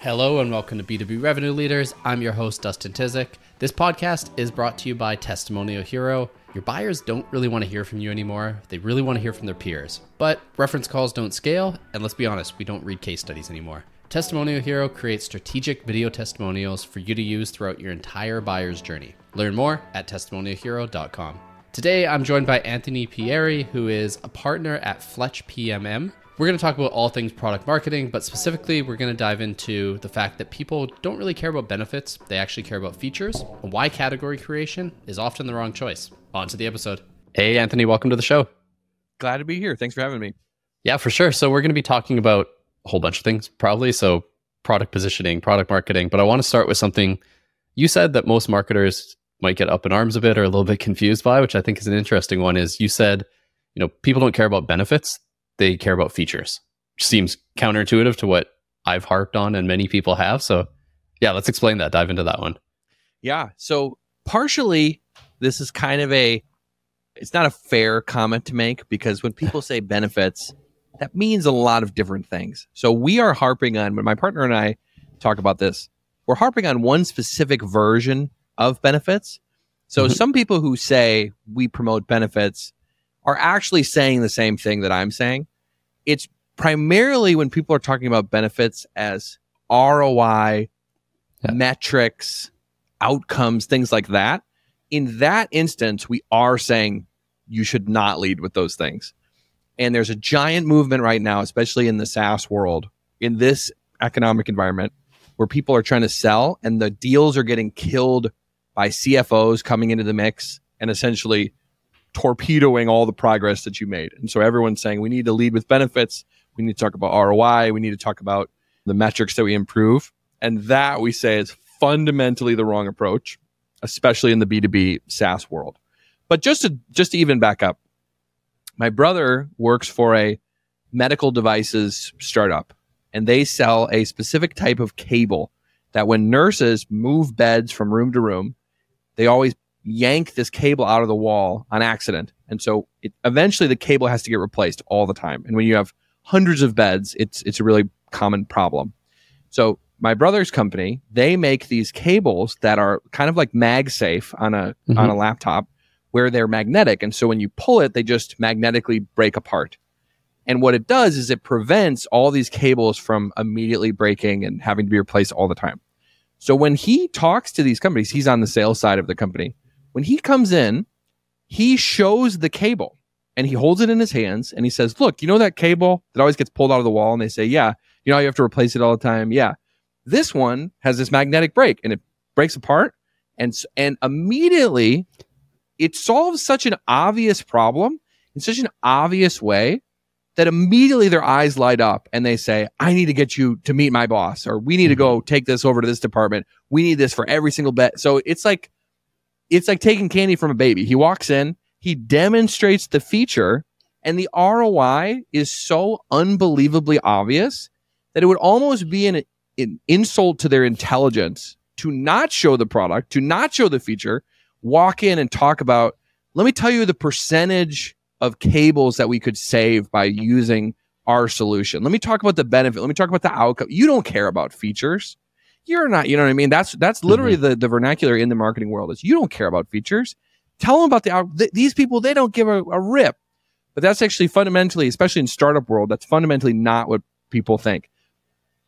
Hello and welcome to B2B Revenue Leaders. I'm your host, Dustin Tizik. This podcast is brought to you by Testimonial Hero. Your buyers don't really want to hear from you anymore. They really want to hear from their peers. But reference calls don't scale, and let's be honest, we don't read case studies anymore. Testimonial Hero creates strategic video testimonials for you to use throughout your entire buyer's journey. Learn more at testimonialhero.com. Today, I'm joined by Anthony Pierri, who is a partner at Fletch PMM. We're going to talk about all things product marketing, but specifically, we're going to dive into the fact that people don't really care about benefits, they actually care about features, and why category creation is often the wrong choice. On to the episode. Hey, Anthony, welcome to the show. Glad to be here. Thanks for having me. Yeah, for sure. So, we're going to be talking about a whole bunch of things, probably. So, product positioning, product marketing, but I want to start with something you said that most marketers might get up in arms a bit or a little bit confused by, which I think is an interesting one. Is you said, you know, people don't care about benefits they care about features. Which seems counterintuitive to what I've harped on and many people have. So, yeah, let's explain that. Dive into that one. Yeah. So, partially, this is kind of a it's not a fair comment to make because when people say benefits, that means a lot of different things. So, we are harping on when my partner and I talk about this, we're harping on one specific version of benefits. So, mm-hmm. some people who say we promote benefits are actually saying the same thing that I'm saying. It's primarily when people are talking about benefits as ROI, yeah. metrics, outcomes, things like that. In that instance, we are saying you should not lead with those things. And there's a giant movement right now, especially in the SaaS world, in this economic environment, where people are trying to sell and the deals are getting killed by CFOs coming into the mix and essentially torpedoing all the progress that you made. And so everyone's saying we need to lead with benefits. We need to talk about ROI. We need to talk about the metrics that we improve. And that we say is fundamentally the wrong approach, especially in the B2B SaaS world. But just to just to even back up, my brother works for a medical devices startup and they sell a specific type of cable that when nurses move beds from room to room, they always yank this cable out of the wall on accident. And so it, eventually the cable has to get replaced all the time. And when you have hundreds of beds, it's, it's a really common problem. So my brother's company, they make these cables that are kind of like MagSafe on a, mm-hmm. on a laptop where they're magnetic. And so when you pull it, they just magnetically break apart. And what it does is it prevents all these cables from immediately breaking and having to be replaced all the time. So when he talks to these companies, he's on the sales side of the company. When he comes in, he shows the cable and he holds it in his hands and he says, Look, you know that cable that always gets pulled out of the wall? And they say, Yeah. You know, you have to replace it all the time. Yeah. This one has this magnetic break and it breaks apart. And, and immediately it solves such an obvious problem in such an obvious way that immediately their eyes light up and they say, I need to get you to meet my boss, or we need to go mm-hmm. take this over to this department. We need this for every single bet. So it's like it's like taking candy from a baby. He walks in, he demonstrates the feature, and the ROI is so unbelievably obvious that it would almost be an, an insult to their intelligence to not show the product, to not show the feature, walk in and talk about, let me tell you the percentage of cables that we could save by using our solution. Let me talk about the benefit. Let me talk about the outcome. You don't care about features you're not, you know what I mean? That's that's literally mm-hmm. the, the vernacular in the marketing world is you don't care about features. Tell them about the th- these people, they don't give a, a rip. But that's actually fundamentally, especially in startup world, that's fundamentally not what people think.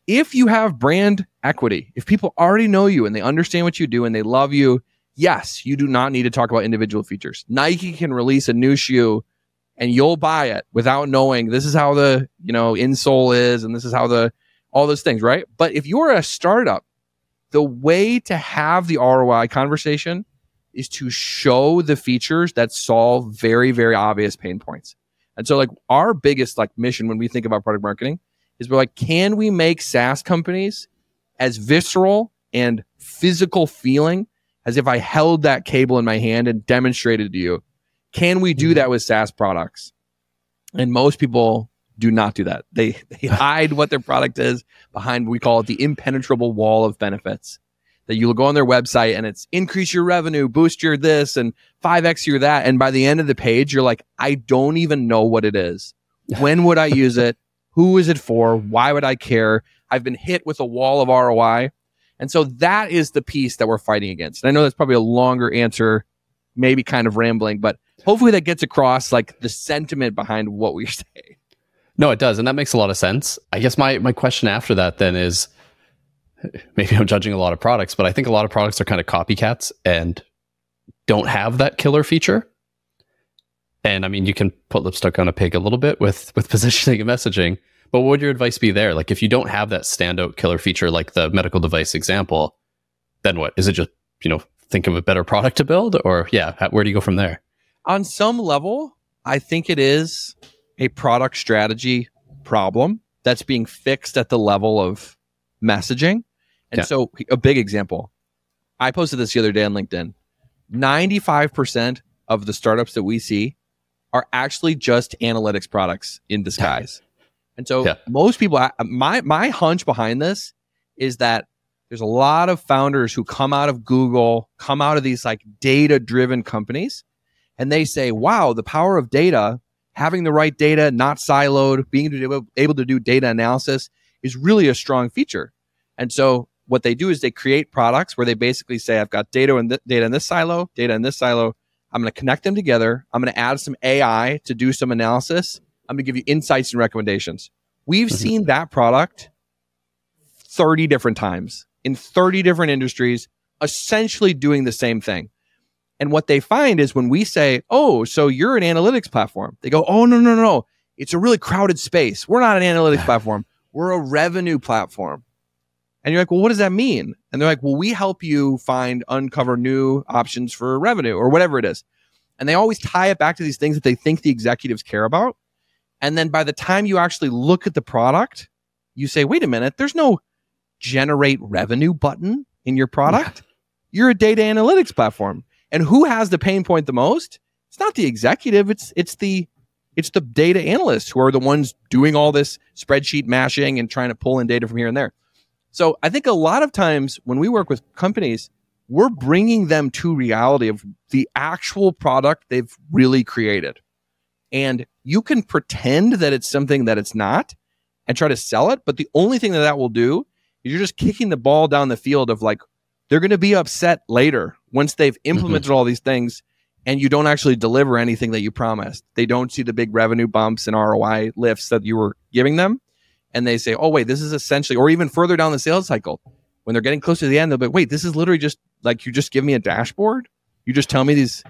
If you have brand equity, if people already know you and they understand what you do and they love you, yes, you do not need to talk about individual features. Nike can release a new shoe and you'll buy it without knowing this is how the, you know, insole is and this is how the all those things, right? But if you're a startup, the way to have the ROI conversation is to show the features that solve very, very obvious pain points. And so like our biggest like mission when we think about product marketing is we're like, can we make SaaS companies as visceral and physical feeling as if I held that cable in my hand and demonstrated to you? Can we do mm-hmm. that with SaaS products? And most people do not do that. They they hide what their product is behind we call it the impenetrable wall of benefits. That you'll go on their website and it's increase your revenue, boost your this and 5x your that. And by the end of the page, you're like, I don't even know what it is. When would I use it? Who is it for? Why would I care? I've been hit with a wall of ROI. And so that is the piece that we're fighting against. And I know that's probably a longer answer, maybe kind of rambling, but hopefully that gets across like the sentiment behind what we say. No, it does, and that makes a lot of sense. I guess my my question after that then is maybe I'm judging a lot of products, but I think a lot of products are kind of copycats and don't have that killer feature. And I mean, you can put lipstick on a pig a little bit with with positioning and messaging, but what would your advice be there? Like if you don't have that standout killer feature like the medical device example, then what? Is it just, you know, think of a better product to build or yeah, where do you go from there? On some level, I think it is a product strategy problem that's being fixed at the level of messaging. And yeah. so, a big example I posted this the other day on LinkedIn 95% of the startups that we see are actually just analytics products in disguise. And so, yeah. most people, my, my hunch behind this is that there's a lot of founders who come out of Google, come out of these like data driven companies, and they say, wow, the power of data having the right data, not siloed, being able to do data analysis is really a strong feature. And so what they do is they create products where they basically say, I've got data in th- data in this silo, data in this silo. I'm going to connect them together. I'm going to add some AI to do some analysis. I'm going to give you insights and recommendations. We've mm-hmm. seen that product 30 different times in 30 different industries, essentially doing the same thing. And what they find is when we say, oh, so you're an analytics platform, they go, oh, no, no, no. No. It's a really crowded space. We're not an analytics platform. We're a revenue platform. And you're like, well, what does that mean? And they're like, well, we help you find, uncover new options for revenue or whatever it is. And they always tie it back to these things that they think the executives care about. And then by the time you actually look at the product, you say, wait a minute, there's no generate revenue button in your product. You're a data analytics platform. And who has the pain point the most? It's not the executive, it's it's the it's the data analysts who are the ones doing all this spreadsheet mashing and trying to pull in data from here and there. So I think a lot of times when we work with companies, we're bringing them to reality of the actual product they've really created. And you can pretend that it's something that it's not and try to sell it. But the only thing that that will do is you're just kicking the ball down the field of like, they're going to be upset later once they've mm-hmm. implemented mm-hmm. all these things and you don't actually deliver anything that you promised. They don't see the big revenue bumps and ROI lifts that you were giving them and they say, oh, wait, this is essentially, or even further down the sales cycle, when they're getting close to the end, they'll be, wait, this is literally just like you just give me a dashboard. You just tell me these,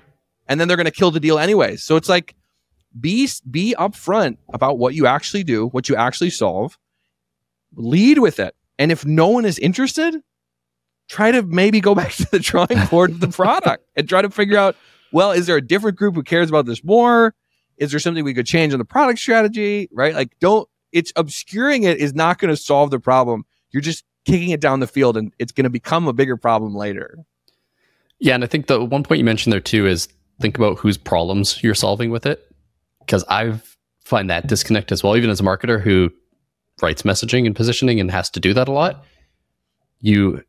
and then they're going to kill the deal anyway. So it's like, be be upfront about what you actually do, what you actually solve. Lead with it, and if no one is interested, try to maybe go back to the drawing board of the product and try to figure out, well, is there a different group who cares about this more? Is there something we could change on the product strategy? Right? Like, don't it's obscuring it is not going to solve the problem. You're just kicking it down the field and it's going to become a bigger problem later. Yeah, and I think the one point you mentioned there too is think about whose problems you're solving with it because I find that disconnect as well even as a marketer who writes messaging and positioning and has to do that a lot. You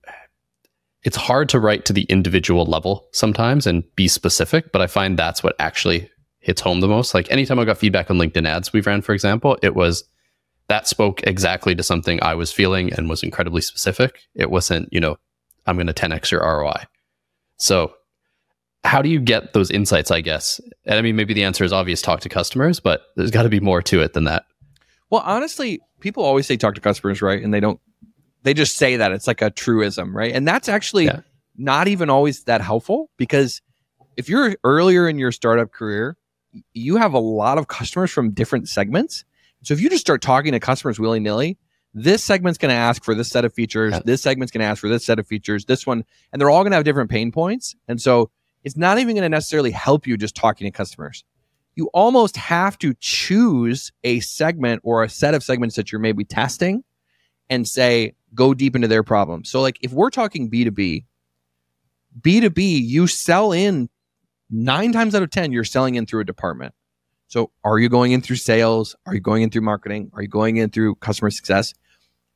it's hard to write to the individual level sometimes and be specific, but I find that's what actually hits home the most. Like anytime I got feedback on LinkedIn ads we've ran, for example, it was that spoke exactly to something I was feeling and was incredibly specific. It wasn't, you know, I'm going to 10x your ROI. So, how do you get those insights, I guess? And I mean, maybe the answer is obvious talk to customers, but there's got to be more to it than that. Well, honestly, people always say talk to customers, right? And they don't, they just say that. It's like a truism, right? And that's actually yeah. not even always that helpful because if you're earlier in your startup career, you have a lot of customers from different segments so if you just start talking to customers willy nilly, this segment's going to ask for this set of features. Yeah. This segment's going to ask for this set of features. This one, and they're all going to have different pain points. And so it's not even going to necessarily help you just talking to customers. You almost have to choose a segment or a set of segments that you're maybe testing and say, go deep into their problems. So, like if we're talking B2B, B2B, you sell in nine times out of 10, you're selling in through a department. So, are you going in through sales? Are you going in through marketing? Are you going in through customer success?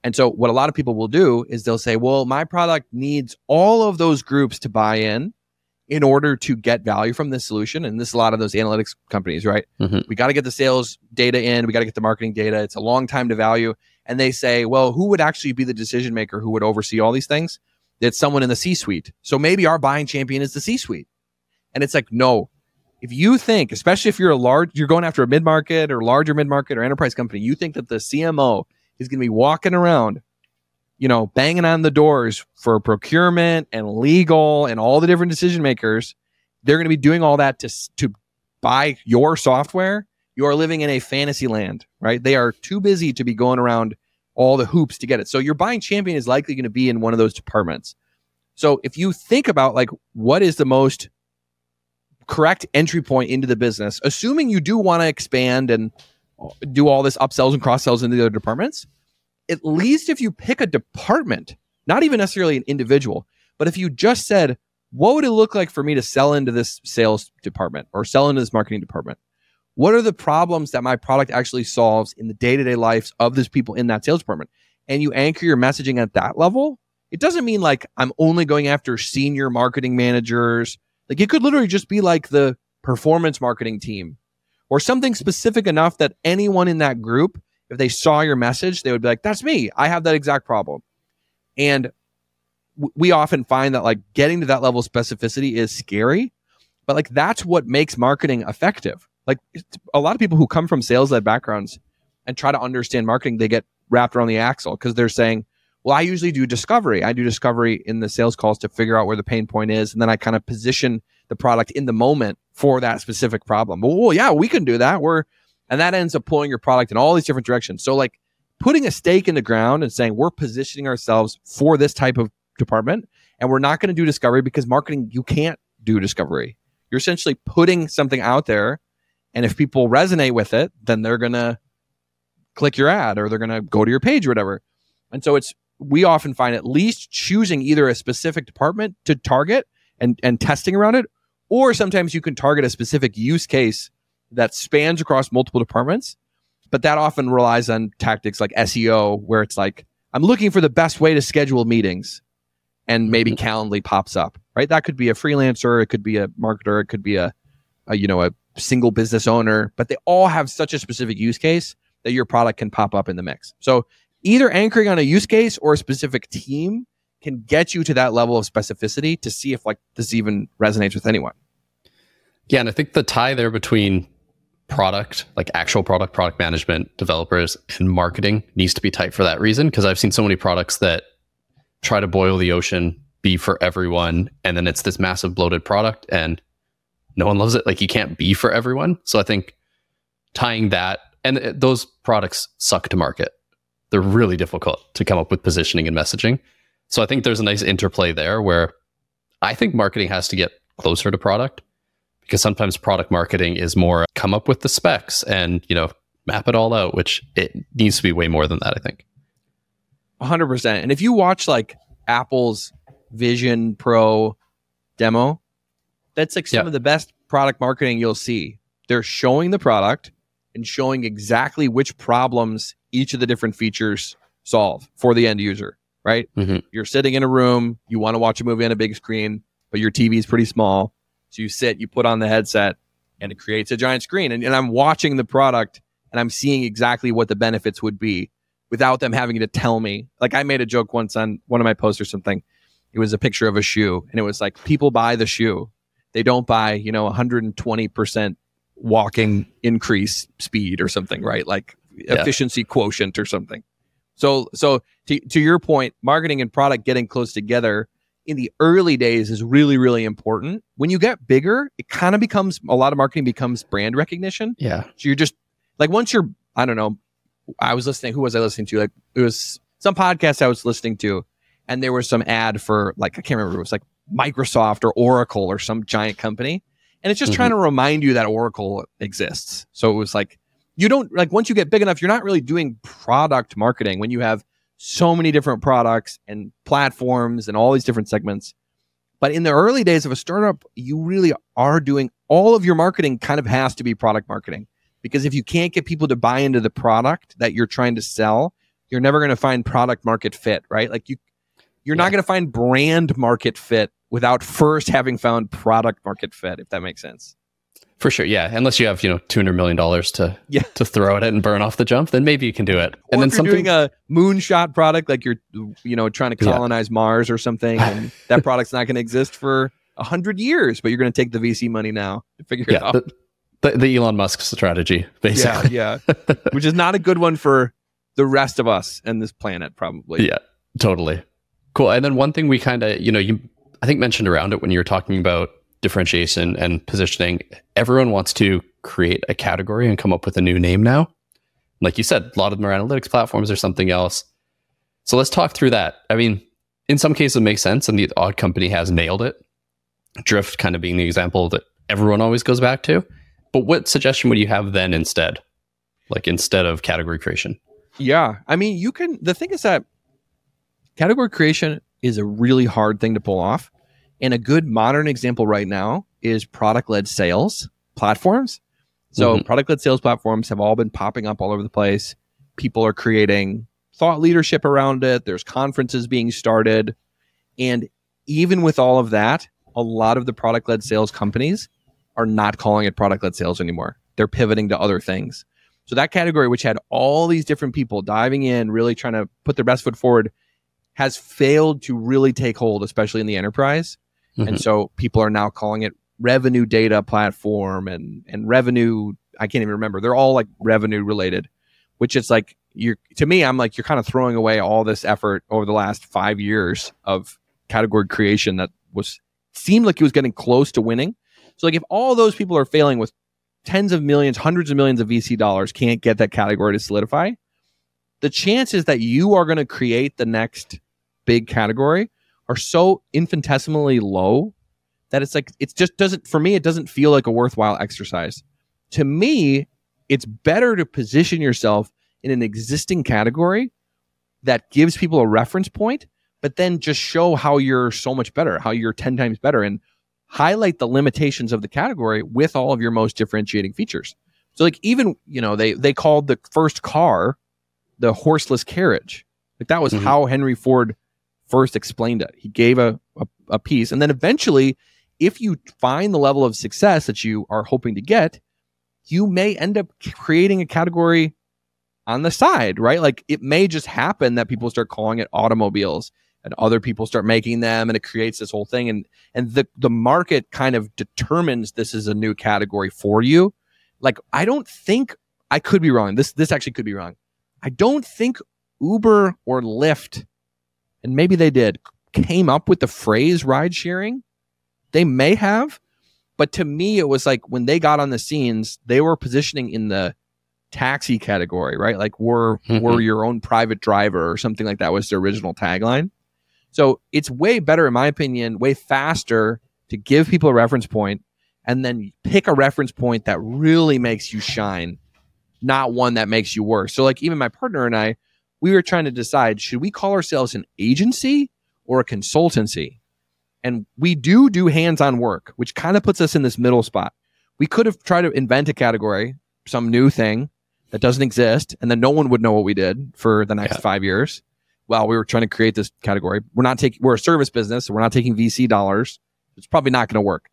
And so, what a lot of people will do is they'll say, well, my product needs all of those groups to buy in. in order to get value from this solution. And this is a lot of those analytics companies, right? Mhm. We got to get the sales data in, we got to get the marketing data. It's a long time to value. And they say, well, who would actually be the decision maker who would oversee all these things? It's someone in the C suite. So maybe our buying champion is the C suite. And it's like, no. If you think, especially if you're a large, you're going after a mid market or larger mid market or enterprise company, you think that the CMO is going to be walking around, you know, banging on the doors for procurement and legal and all the different decision makers. They're going to be doing all that to to buy your software. You are living in a fantasy land, right? They are too busy to be going around all the hoops to get it. So your buying champion is likely going to be in one of those departments. So if you think about like what is the most correct entry point into the business, assuming you do want to expand and do all this upsells and cross sells into the other departments, at least if you pick a department, not even necessarily an individual, but if you just said, what would it look like for me to sell into this sales department or sell into this marketing department? What are the problems that my product actually solves in the day to day lives of those people in that sales department? And you anchor your messaging at that level. It doesn't mean like I'm only going after senior marketing managers. Like it could literally just be like the performance marketing team or something specific enough that anyone in that group, if they saw your message, they would be like, that's me. I have that exact problem. And we often find that like getting to that level of specificity is scary, but like that's what makes marketing effective. Like a lot of people who come from sales led backgrounds and try to understand marketing, they get wrapped around the axle because they're saying, well, I usually do discovery. I do discovery in the sales calls to figure out where the pain point is. And then I kind of position the product in the moment for that specific problem. Well, yeah, we can do that. We're, and that ends up pulling your product in all these different directions. So like putting a stake in the ground and saying we're positioning ourselves for this type of department and we're not going to do discovery because marketing, you can't do discovery. You're essentially putting something out there. And if people resonate with it, then they're going to click your ad or they're going to go to your page or whatever. And so it's, we often find at least choosing either a specific department to target and, and testing around it, or sometimes you can target a specific use case that spans across multiple departments. But that often relies on tactics like SEO, where it's like, I'm looking for the best way to schedule meetings. And maybe mm-hmm. Calendly pops up, right? That could be a freelancer, it could be a marketer, it could be a, a you know, a single business owner, but they all have such a specific use case that your product can pop up in the mix. So either anchoring on a use case or a specific team can get you to that level of specificity to see if like this even resonates with anyone. Yeah, and I think the tie there between product, like actual product, product management, developers, and marketing needs to be tight for that reason. Because I've seen so many products that try to boil the ocean, be for everyone, and then it's this massive bloated product and no one loves it. Like you can't be for everyone. So I think tying that and those products suck to market. They're really difficult to come up with positioning and messaging. So I think there's a nice interplay there where I think marketing has to get closer to product because sometimes product marketing is more come up with the specs and you know map it all out which it needs to be way more than that i think 100%. And if you watch like Apple's Vision Pro demo, that's like some of the best product marketing you'll see. They're showing the product and showing exactly which problems each of the different features solve for the end user, right? Mhm. You're sitting in a room, you want to watch a movie on a big screen, but your TV is pretty small. So you sit, you put on the headset, and it creates a giant screen. And, and I'm watching the product and I'm seeing exactly what the benefits would be without them having to tell me. Like I made a joke once on one of my posts or something. It was a picture of a shoe and it was like people buy the shoe. They don't buy, you know, 120% walking increase speed or something, right? Like Yeah. efficiency quotient or something. So so to to your point, marketing and product getting close together in the early days is really really important. When you get bigger, it kind of becomes a lot of marketing becomes brand recognition. yeah So you're just like once you're I don't know, I was listening. Who was I listening to? Like it was some podcast I was listening to, and there was some ad for like I can't remember. It was like Microsoft or Oracle or some giant company, and it's just Mhm. trying to remind you that Oracle exists. So it was like you don't like once you get big enough, you're not really doing product marketing when you have so many different products and platforms and all these different segments. But in the early days of a startup, you really are doing all of your marketing kind of has to be product marketing because if you can't get people to buy into the product that you're trying to sell, you're never going to find product market fit, right? Like you you're not going to find brand market fit without first having found product market fit, if that makes sense. For sure, yeah. Unless you have you know two hundred million dollars to Yeah. to throw at it and burn off the jump, then maybe you can do it. And and then if you're something doing a moonshot product, like you're, you know, trying to Yeah. colonize Mars or something, and that product's not going to exist for a hundred years, but you're going to take the VC money now to figure it out. the, the, the Elon Musk strategy, basically. Yeah, yeah. Which is not a good one for the rest of us and this planet, probably. Yeah, totally. Cool. And then one thing we kind of, you know, you I think mentioned around it when you were talking about differentiation and positioning. Everyone wants to create a category and come up with a new name now. Like you said, a lot of them are analytics platforms or something else. So let's talk through that. I mean, in some cases it makes sense and the odd company has nailed it. Drift kind of being the example that everyone always goes back to. But what suggestion would you have then instead? Like instead of category creation? Yeah. I mean, you can, the thing is that category creation is a really hard thing to pull off. And a good modern example right now is product led sales platforms. So, Mhm. product led sales platforms have all been popping up all over the place. People are creating thought leadership around it, there's conferences being started. And even with all of that, a lot of the product led sales companies are not calling it product led sales anymore. They're pivoting to other things. So that category, which had all these different people diving in, really trying to put their best foot forward, has failed to really take hold, especially in the enterprise. And Mhm. so people are now calling it revenue data platform and and revenue. I can't even remember. They're all like revenue related, which is like you're to me. I'm like you're kind of throwing away all this effort over the last five years of category creation that was seemed like it was getting close to winning. So like if all those people are failing with tens of millions, hundreds of millions of VC dollars can't get that category to solidify, the chances that you are going to create the next big category are so infinitesimally low that it's like it just doesn't for me it doesn't feel like a worthwhile exercise. To me, it's better to position yourself in an existing category that gives people a reference point, but then just show how you're so much better, how you're 10 times better and highlight the limitations of the category with all of your most differentiating features. So like even, you know, they they called the first car the horseless carriage. Like that was Mhm. how Henry Ford first explained it. He gave a, a a piece and then eventually if you find the level of success that you are hoping to get, you may end up creating a category on the side, right? Like it may just happen that people start calling it automobiles and other people start making them and it creates this whole thing and and the the market kind of determines this is a new category for you. Like I don't think I could be wrong. This this actually could be wrong. I don't think Uber or Lyft and maybe they did came up with the phrase ride sharing. They may have, but to me it was like when they got on the scenes, they were positioning in the taxi category, right? Like we're Mhm. we're your own private driver or something like that was their original tagline. So it's way better, in my opinion, way faster to give people a reference point and then pick a reference point that really makes you shine, not one that makes you worse. So, like, even my partner and I, we were trying to decide should we call ourselves an agency or a consultancy? And we do do hands on work, which kind of puts us in this middle spot. We could have tried to invent a category, some new thing that doesn't exist, and then no one would know what we did for the next Yeah. five years while we were trying to create this category. We're not taking, we're a service business, so we're not taking VC dollars. It's probably not going to work.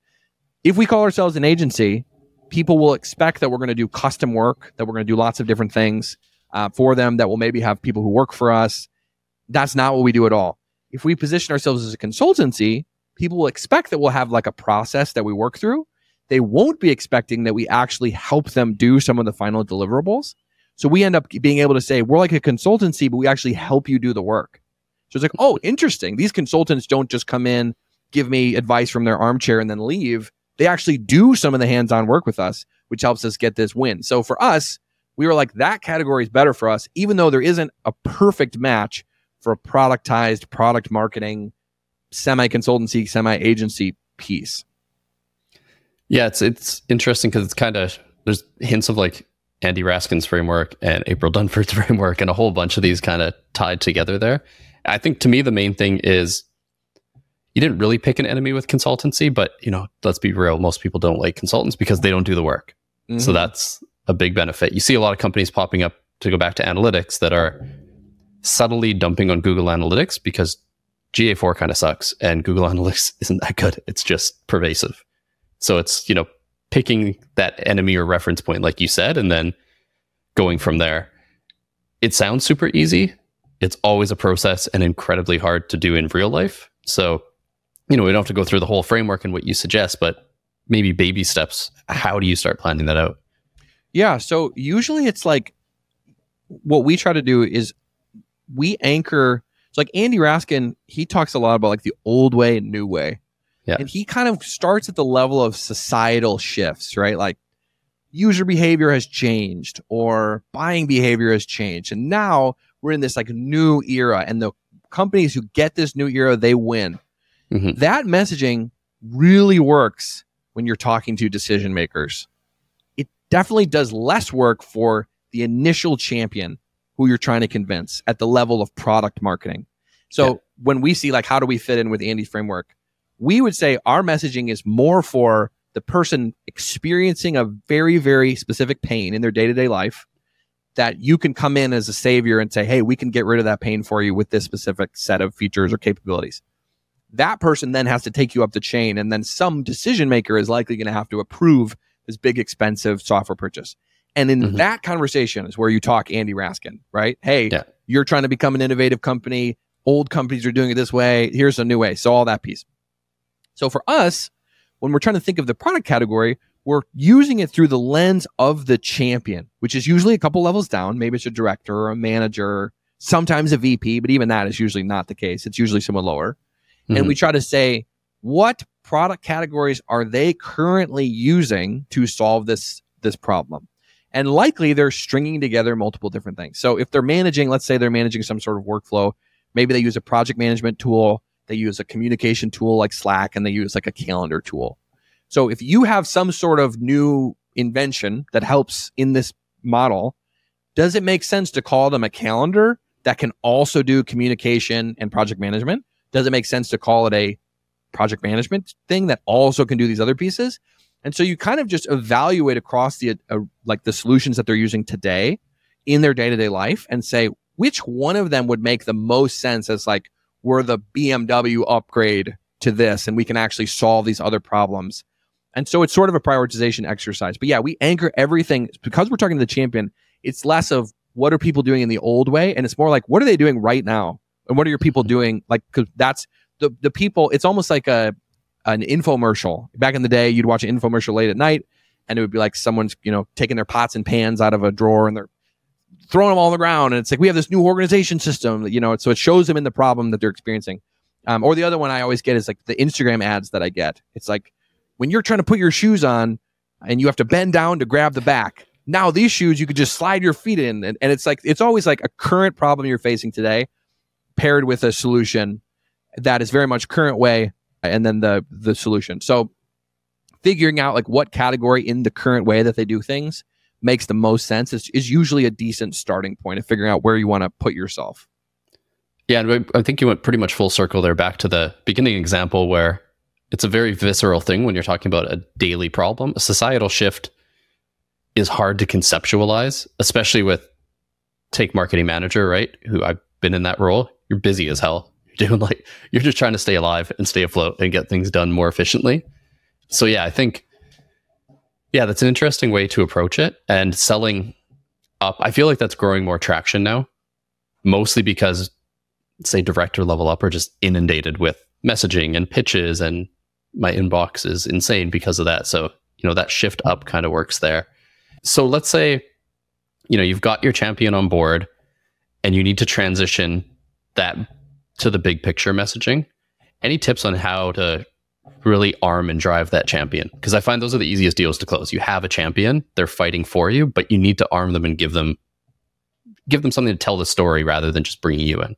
If we call ourselves an agency, people will expect that we're going to do custom work, that we're going to do lots of different things uh, for them, that will maybe have people who work for us. That's not what we do at all. If we position ourselves as a consultancy, people will expect that we'll have like a process that we work through. They won't be expecting that we actually help them do some of the final deliverables. So we end up being able to say, we're like a consultancy, but we actually help you do the work. So it's like, oh, interesting. These consultants don't just come in, give me advice from their armchair and then leave. They actually do some of the hands on work with us, which helps us get this win. So for us, we were like, that category is better for us, even though there isn't a perfect match for a productized product marketing, semi consultancy, semi agency piece. Yeah, it's it's interesting because it's kind of there's hints of like Andy Raskin's framework and April Dunford's framework and a whole bunch of these kind of tied together there. I think to me the main thing is you didn't really pick an enemy with consultancy, but you know, let's be real, most people don't like consultants because they don't do the work. So Mhm. that's a big benefit. You see a lot of companies popping up to go back to analytics that are subtly dumping on Google Analytics because GA4 kind of sucks and Google Analytics isn't that good. It's just pervasive. So it's, you know, picking that enemy or reference point, like you said, and then going from there. It sounds super easy. It's always a process and incredibly hard to do in real life. So, you know, we don't have to go through the whole framework and what you suggest, but maybe baby steps. How do you start planning that out? Yeah. So usually it's like what we try to do is we anchor. It's like Andy Raskin, he talks a lot about like the old way and new way. Yeah. And he kind of starts at the level of societal shifts, right? Like user behavior has changed or buying behavior has changed. And now we're in this like new era and the companies who get this new era, they win. Mhm. That messaging really works when you're talking to decision makers. It definitely does less work for the initial champion who you're trying to convince at the level of product marketing. So Yeah. when we see like how do we fit in with Andy's framework, we would say our messaging is more for the person experiencing a very very specific pain in their day-to-day life that you can come in as a savior and say, "Hey, we can get rid of that pain for you with this specific set of features or capabilities." That person then has to take you up the chain and then some decision maker is likely going to have to approve this big expensive software purchase. And in Mhm. that conversation is where you talk Andy Raskin, right? Hey, Yeah. you're trying to become an innovative company. Old companies are doing it this way. Here's a new way. So all that piece. So for us, when we're trying to think of the product category, we're using it through the lens of the champion, which is usually a couple levels down. Maybe it's a director or a manager, sometimes a VP, but even that is usually not the case. It's usually someone lower. And Mhm. we try to say, what product categories are they currently using to solve this this problem? And likely they're stringing together multiple different things. So if they're managing, let's say they're managing some sort of workflow, maybe they use a project management tool, they use a communication tool like Slack, and they use like a calendar tool. So if you have some sort of new invention that helps in this model, does it make sense to call them a calendar that can also do communication and project management? Does it make sense to call it a project management thing that also can do these other pieces? And so you kind of just evaluate across the uh, like the solutions that they're using today in their day-to-day life and say which one of them would make the most sense as like we're the BMW upgrade to this and we can actually solve these other problems. And so it's sort of a prioritization exercise. But yeah, we anchor everything because we're talking to the champion. It's less of what are people doing in the old way and it's more like what are they doing right now? And what are your people doing like cuz that's the the people it's almost like a an infomercial. Back in the day, you'd watch an infomercial late at night and it would be like someone's, you know, taking their pots and pans out of a drawer and they're throwing them all on the ground. And it's like, we have this new organization system, you know, so it shows them in the problem that they're experiencing. Um, or the other one I always get is like the Instagram ads that I get. It's like when you're trying to put your shoes on and you have to bend down to grab the back. Now these shoes, you could just slide your feet in. And, and it's like, it's always like a current problem you're facing today paired with a solution that is very much current way and then the the solution. So figuring out like what category in the current way that they do things makes the most sense is, is usually a decent starting point of figuring out where you want to put yourself. Yeah, and I think you went pretty much full circle there back to the beginning example where it's a very visceral thing when you're talking about a daily problem. A societal shift is hard to conceptualize, especially with take marketing manager, right? Who I've been in that role. You're busy as hell. You're doing like you're just trying to stay alive and stay afloat and get things done more efficiently. So yeah, I think yeah, that's an interesting way to approach it and selling up. I feel like that's growing more traction now, mostly because say director level up are just inundated with messaging and pitches and my inbox is insane because of that. So, you know, that shift up kind of works there. So let's say, you know, you've got your champion on board and you need to transition that to the big picture messaging. Any tips on how to really arm and drive that champion? Because I find those are the easiest deals to close. You have a champion, they're fighting for you, but you need to arm them and give them give them something to tell the story rather than just bringing you in.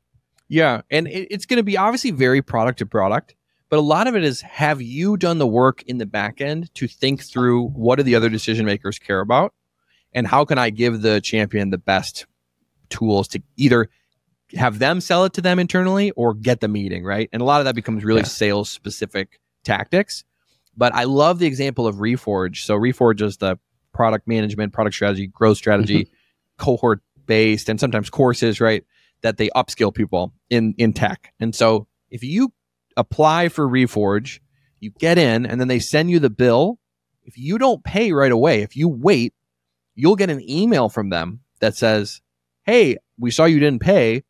Yeah, and it, it's going to be obviously very product to product, but a lot of it is have you done the work in the back end to think through what do the other decision makers care about, and how can I give the champion the best tools to either have them sell it to them internally or get the meeting right, and a lot of that becomes really Yeah. sales specific tactics. But I love the example of Reforge. So Reforge is the product management, product strategy, growth strategy, mm-hmm. cohort based, and sometimes courses, right? That they upskill people in in tech. And so if you apply for Reforge, you get in, and then they send you the bill. If you don't pay right away, if you wait, you'll get an email from them that says, Hey, we saw you didn't pay.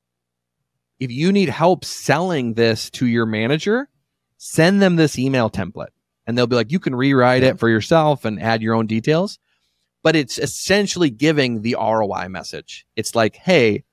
If you need help selling this to your manager, send them this email template. And they'll be like, you can rewrite it for yourself and add your own details. But it's essentially giving the ROI message. It's like, hey,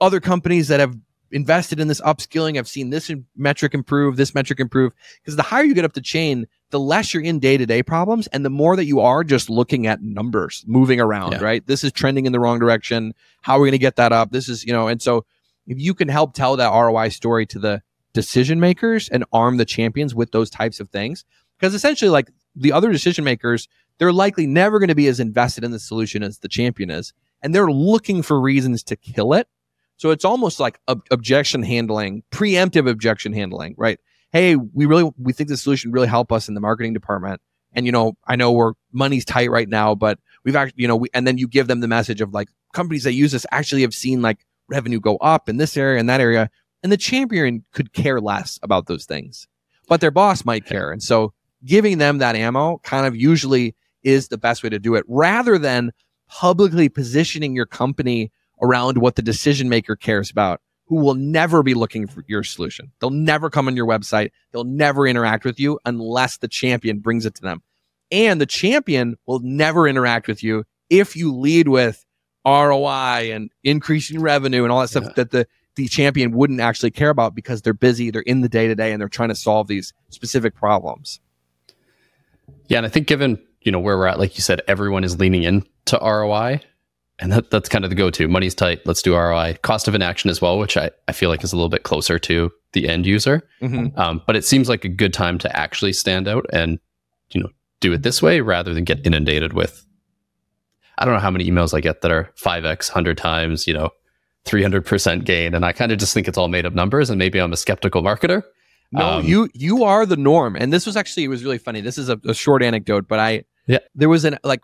other companies that have invested in this upskilling, I've seen this metric improve, this metric improve. Because the higher you get up the chain, the less you're in day to day problems and the more that you are just looking at numbers moving around, yeah. right? This is trending in the wrong direction. How are we going to get that up? This is, you know, and so if you can help tell that ROI story to the decision makers and arm the champions with those types of things, because essentially, like the other decision makers, they're likely never going to be as invested in the solution as the champion is. And they're looking for reasons to kill it. So it's almost like ob- objection handling, preemptive objection handling, right? Hey, we really, we think the solution really help us in the marketing department. And, you know, I know we're money's tight right now, but we've actually, you know, we, and then you give them the message of like companies that use this actually have seen like revenue go up in this area and that area. And the champion could care less about those things, but their boss might care. And so giving them that ammo kind of usually is the best way to do it rather than publicly positioning your company around what the decision maker cares about who will never be looking for your solution. They'll never come on your website. They'll never interact with you unless the champion brings it to them. And the champion will never interact with you if you lead with ROI and increasing revenue and all that stuff yeah. that the the champion wouldn't actually care about because they're busy, they're in the day to day and they're trying to solve these specific problems. Yeah, and I think given, you know, where we're at, like you said, everyone is leaning into ROI. And that, that's kind of the go-to. Money's tight. Let's do ROI. Cost of inaction as well, which I, I feel like is a little bit closer to the end user. Mm-hmm. Um, but it seems like a good time to actually stand out and, you know, do it this way rather than get inundated with I don't know how many emails I get that are 5x, 100 times, you know, 300% gain. And I kind of just think it's all made up numbers. And maybe I'm a skeptical marketer. No, um, you you are the norm. And this was actually, it was really funny. This is a, a short anecdote, but I, yeah, there was an, like,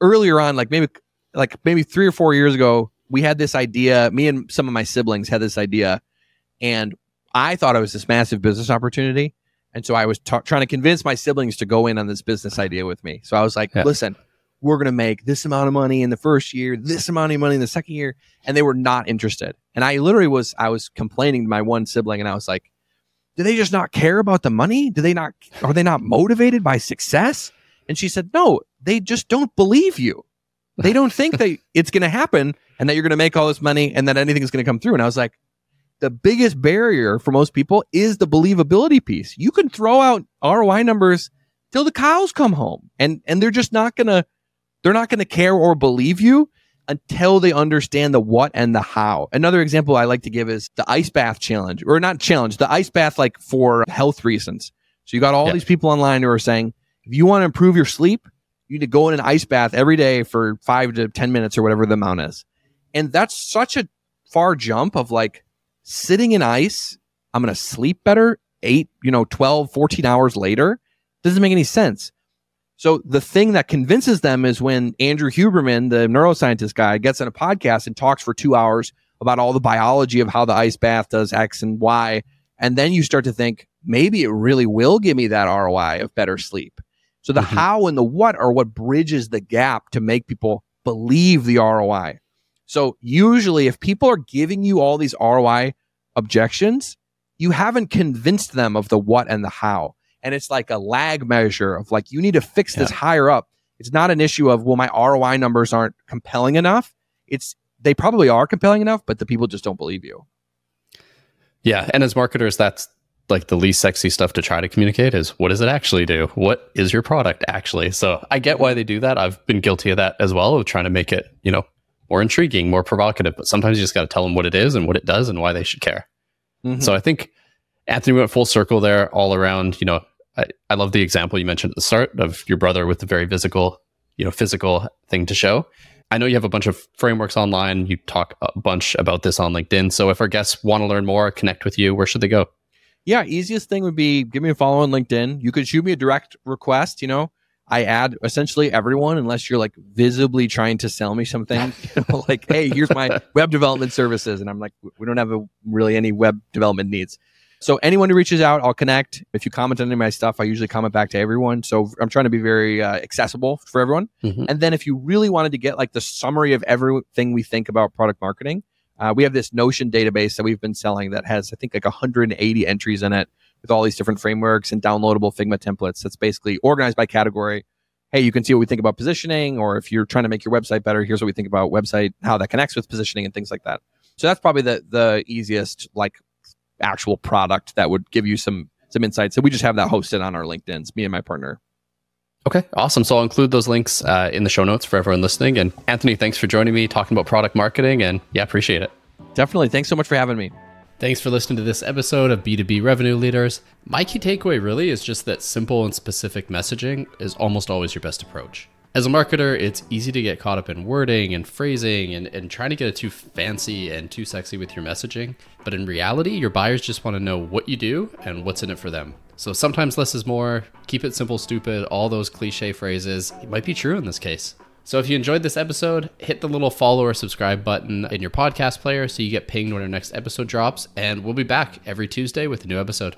earlier on, like maybe, like maybe three or four years ago, we had this idea. Me and some of my siblings had this idea. And I thought it was this massive business opportunity. And so I was t- trying to convince my siblings to go in on this business idea with me. So I was like, yeah. listen, we're going to make this amount of money in the first year, this amount of money in the second year. And they were not interested. And I literally was, I was complaining to my one sibling and I was like, do they just not care about the money? Do they not, are they not motivated by success? And she said, no, they just don't believe you. They don't think that it's going to happen and that you're going to make all this money and that anything is going to come through. And I was like, the biggest barrier for most people is the believability piece. You can throw out ROI numbers till the cows come home and, and they're just not going to they're not going to care or believe you until they understand the what and the how. Another example I like to give is the ice bath challenge, or not challenge, the ice bath like for health reasons. So you got all these people online who are saying, if you want to improve your sleep, you need to go in an ice bath every day for five to 10 minutes or whatever the amount is. And that's such a far jump of like sitting in ice. I'm going to sleep better eight, you know, 12, 14 hours later. Doesn't make any sense. So the thing that convinces them is when Andrew Huberman, the neuroscientist guy, gets on a podcast and talks for two hours about all the biology of how the ice bath does X and Y. And then you start to think, maybe it really will give me that ROI of better sleep. So the mm-hmm. how and the what are what bridges the gap to make people believe the ROI. So usually if people are giving you all these ROI objections, you haven't convinced them of the what and the how and it's like a lag measure of like you need to fix this higher up. It's not an issue of well my ROI numbers aren't compelling enough. It's they probably are compelling enough, but the people just don't believe you. Yeah, and as marketers, that's like the least sexy stuff to try to communicate is what does it actually do? What is your product actually? So I get why they do that. I've been guilty of that as well, of trying to make it, you know, more intriguing, more provocative. But sometimes you just got to tell them what it is and what it does and why they should care. Mm-hmm. So I think Anthony went full circle there all around, you know, I, I love the example you mentioned at the start of your brother with the very physical, you know, physical thing to show. I know you have a bunch of frameworks online. You talk a bunch about this on LinkedIn. So if our guests want to learn more, connect with you, where should they go? Yeah, easiest thing would be give me a follow on LinkedIn. You could shoot me a direct request. You know, I add essentially everyone unless you're like visibly trying to sell me something. You know, like, hey, here's my web development services, and I'm like, we don't have a, really any web development needs. So anyone who reaches out, I'll connect. If you comment on any of my stuff, I usually comment back to everyone. So I'm trying to be very uh, accessible for everyone. Mhm. And then if you really wanted to get like the summary of everything we think about product marketing, uh, we have this Notion database that we've been selling that has I think like 180 entries in it with all these different frameworks and downloadable Figma templates. That's basically organized by category. Hey, you can see what we think about positioning, or if you're trying to make your website better, here's what we think about website, how that connects with positioning and things like that. So that's probably the the easiest like actual product that would give you some some insights. So we just have that hosted on our LinkedIn's, me and my partner. Okay, awesome. So I'll include those links uh, in the show notes for everyone listening. And Anthony, thanks for joining me talking about product marketing. And yeah, appreciate it. Definitely. Thanks so much for having me. Thanks for listening to this episode of B2B Revenue Leaders. My key takeaway really is just that simple and specific messaging is almost always your best approach. As a marketer, it's easy to get caught up in wording and phrasing and, and trying to get it too fancy and too sexy with your messaging. But in reality, your buyers just want to know what you do and what's in it for them. So sometimes less is more, keep it simple, stupid, all those cliche phrases. It might be true in this case. So if you enjoyed this episode, hit the little follow or subscribe button in your podcast player so you get pinged when our next episode drops. And we'll be back every Tuesday with a new episode.